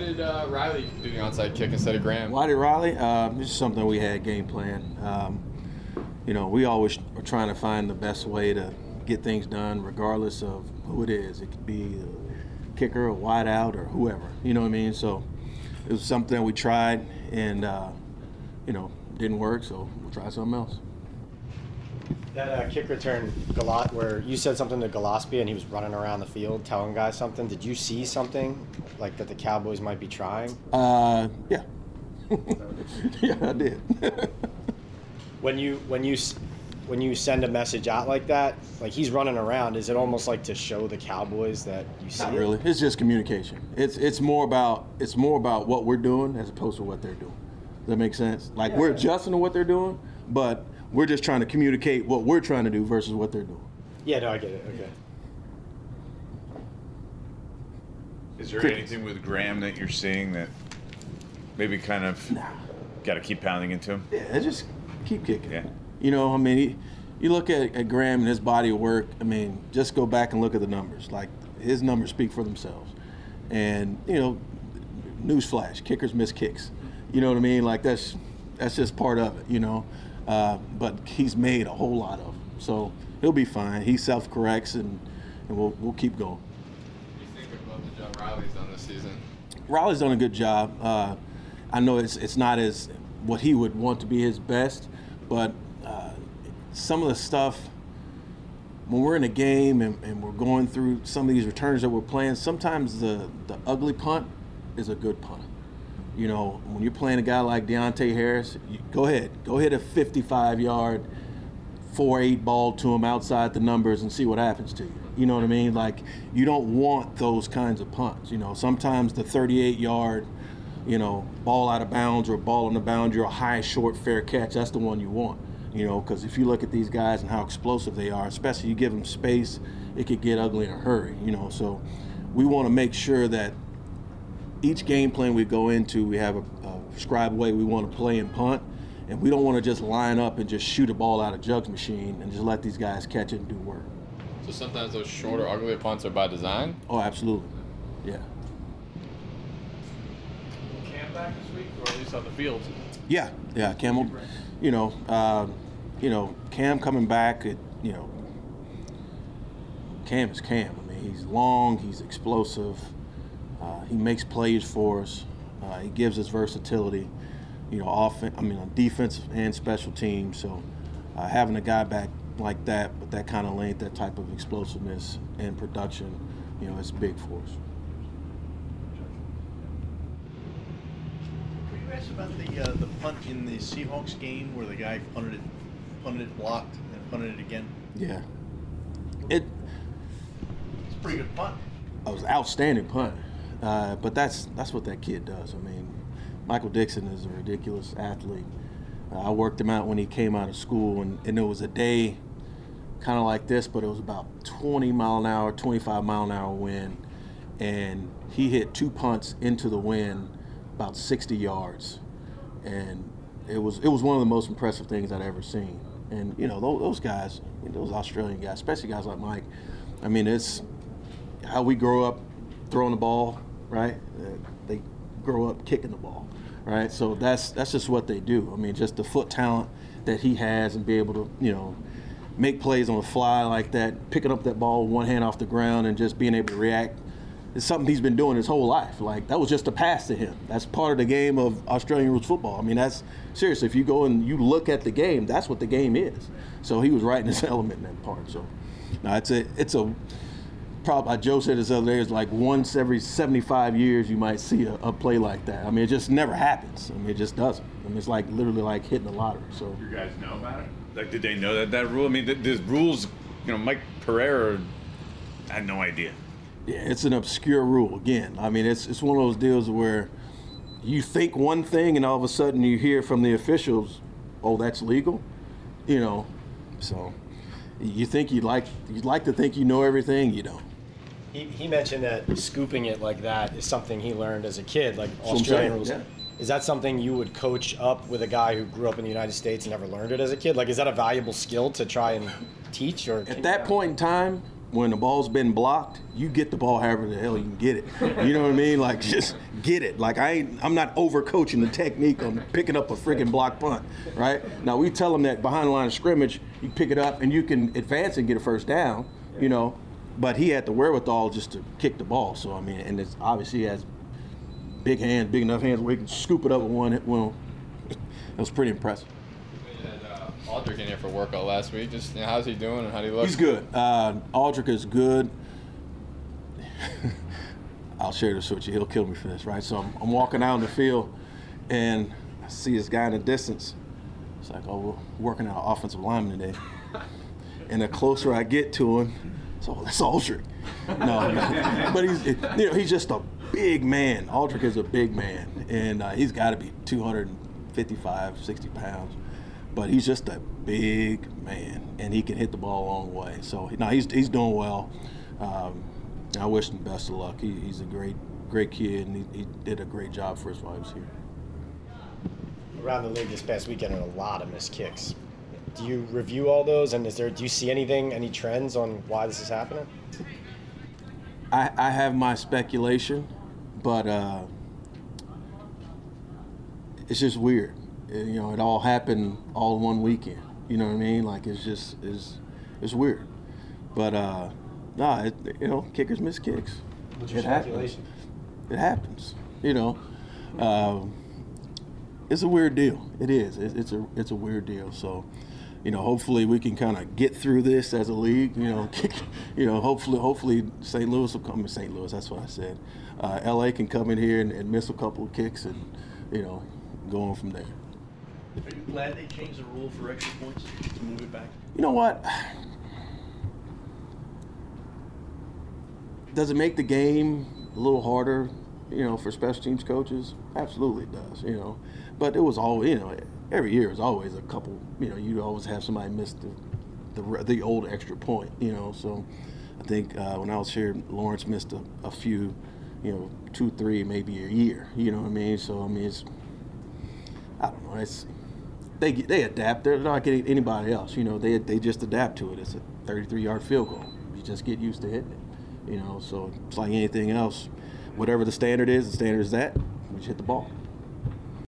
did uh, Riley do the onside kick instead of Graham? Why did Riley? Uh, this is something we had game plan. Um, you know, we always are trying to find the best way to get things done, regardless of who it is. It could be a kicker, a wide out, or whoever. You know what I mean? So it was something we tried, and uh, you know, didn't work. So we'll try something else. That uh, kick return, Galat, where you said something to Gillespie and he was running around the field telling guys something. Did you see something like that the Cowboys might be trying? Uh, yeah, yeah, I did. when you when you when you send a message out like that, like he's running around, is it almost like to show the Cowboys that you see Not it? really. It's just communication. It's it's more about it's more about what we're doing as opposed to what they're doing. Does that make sense? Like we're adjusting to what they're doing, but we're just trying to communicate what we're trying to do versus what they're doing. Yeah, no, I get it. Okay. Is there anything with Graham that you're seeing that maybe kind of got to keep pounding into him? Yeah, just keep kicking. Yeah. You know, I mean, he, you look at, at Graham and his body of work. I mean, just go back and look at the numbers. Like his numbers speak for themselves. And you know, newsflash: kickers miss kicks. You know what I mean? Like that's that's just part of it. You know, uh, but he's made a whole lot of them, so he'll be fine. He self corrects, and, and we'll we'll keep going. What do you think about the job Riley's done this season? Riley's done a good job. Uh, I know it's it's not as what he would want to be his best, but uh, some of the stuff when we're in a game and, and we're going through some of these returns that we're playing, sometimes the the ugly punt is a good punt. You know, when you're playing a guy like Deonte Harris, you, go ahead, go hit a 55 yard, four eight ball to him outside the numbers and see what happens to you. You know what I mean? Like you don't want those kinds of punts. You know, sometimes the 38 yard, you know, ball out of bounds or ball on the boundary or a high short fair catch. That's the one you want. You know, because if you look at these guys and how explosive they are, especially you give them space, it could get ugly in a hurry. You know, so we want to make sure that each game plan we go into, we have a, a prescribed way we want to play and punt, and we don't want to just line up and just shoot a ball out of Jug's machine and just let these guys catch it and do work. So sometimes those shorter, uglier punts are by design. Oh, absolutely, yeah, Cam back this week, or at least on the field. yeah, yeah. Camel, you know, uh, you know, Cam coming back, it, you know, Cam is Cam. I mean, he's long, he's explosive, uh, he makes plays for us, uh, he gives us versatility. You know, offense. I mean, on defensive and special teams. So, uh, having a guy back like that with that kind of length, that type of explosiveness and production, you know, it's big for us. Were you asked about the uh, the punt in the Seahawks game where the guy punted it, punted it blocked, and punted it again? Yeah. It It's a pretty good punt. it was an outstanding punt, uh, but that's that's what that kid does. I mean, Michael Dickson is a ridiculous athlete. Uh, I worked him out when he came out of school, and, and it was a day kind of like this, but it was about 20 mile an hour, 25 mile an hour wind, and he hit two punts into the wind about 60 yards, and it was it was one of the most impressive things I'd ever seen. And you know those, those guys, those Australian guys, especially guys like Mike. I mean, it's how we grow up throwing the ball, right? They grow up kicking the ball, right? So that's that's just what they do. I mean, just the foot talent that he has and be able to, you know, make plays on the fly like that, picking up that ball with one hand off the ground and just being able to react. It's something he's been doing his whole life. Like that was just a pass to him. That's part of the game of Australian rules football. I mean, that's seriously. If you go and you look at the game, that's what the game is. So he was right in his element in that part. So, no, it's a it's a probably Joe said this other uh, day is like once every 75 years you might see a, a play like that. I mean, it just never happens. I mean, it just doesn't. I mean, it's like literally like hitting the lottery. So You guys know about it? Like, did they know that that rule? I mean, the, the rules. You know, Mike Pereira had no idea. yeah, it's an obscure rule again. I mean, it's it's one of those deals where you think one thing and all of a sudden you hear from the officials, "Oh, that's legal," you know. So you think you'd like you'd like to think you know everything, you don't. He, he mentioned that scooping it like that is something he learned as a kid, like Australian rules. yeah. Is that something you would coach up with a guy who grew up in the United States and never learned it as a kid? Like, is that a valuable skill to try and teach? Or At that point in time, when the ball's been blocked, you get the ball however the hell you can get it. You know what I mean? Like just get it. Like I ain't, I'm not overcoaching the technique on picking up a freaking block punt, right? Now we tell them that behind the line of scrimmage, you pick it up and you can advance and get a first down, you know. But he had the wherewithal just to kick the ball. So I mean, and it's obviously he has big hands, big enough hands where he can scoop it up with one. Well, it was pretty impressive. We had uh, Aldrick in here for workout last week. Just you know, how's he doing and how do he look? He's good. Uh, Aldrick is good. I'll share this with you. He'll kill me for this, right? So I'm, I'm walking out in the field, and I see this guy in the distance. It's like, oh, we're working out offensive lineman today. And the closer I get to him, so that's Aldrick. No, no. but he's you know he's just a big man. Aldrick is a big man, and uh, he's got to be 255, 60 pounds. But he's just a big man, and he can hit the ball a long way. So no, he's he's doing well. Um, I wish him best of luck. He, he's a great great kid, and he, he did a great job for he was here. Around the league this past weekend, a lot of missed kicks. Do you review all those, and is there? Do you see anything, any trends on why this is happening? I, I have my speculation, but uh, it's just weird. It- you know, it all happened all in one weekend. You know what I mean? Like it's just it's it's weird. But uh, nah, it, you know, kickers miss kicks. What's your It happens. It happens. You know, um, it's a weird deal. It is. It, it's a it's a weird deal. So, you know, hopefully we can kind of get through this as a league. You know, you know, hopefully hopefully St. Louis will come. St. Louis, that's what I said. Uh, L.A. can come in here and, and miss a couple of kicks and you know, go on from there. Are you glad they changed the rule for extra points to move it back? You know what? Does it make the game a little harder, you know, for special teams coaches? Absolutely it does, you know. But it was all you know, every year is always a couple, you know, you always have somebody miss the, the, the old extra point, you know. So I think uh, when I was here, Lawrence missed a, a few, you know, two, three, maybe a year, you know what I mean? So, I mean, it's, I don't know, it's, they they adapt. They're not getting anybody else. You know, they they just adapt to it. It's a 33 yard field goal. You just get used to hitting it. You know, so it's like anything else. Whatever the standard is, the standard is that. We just hit the ball.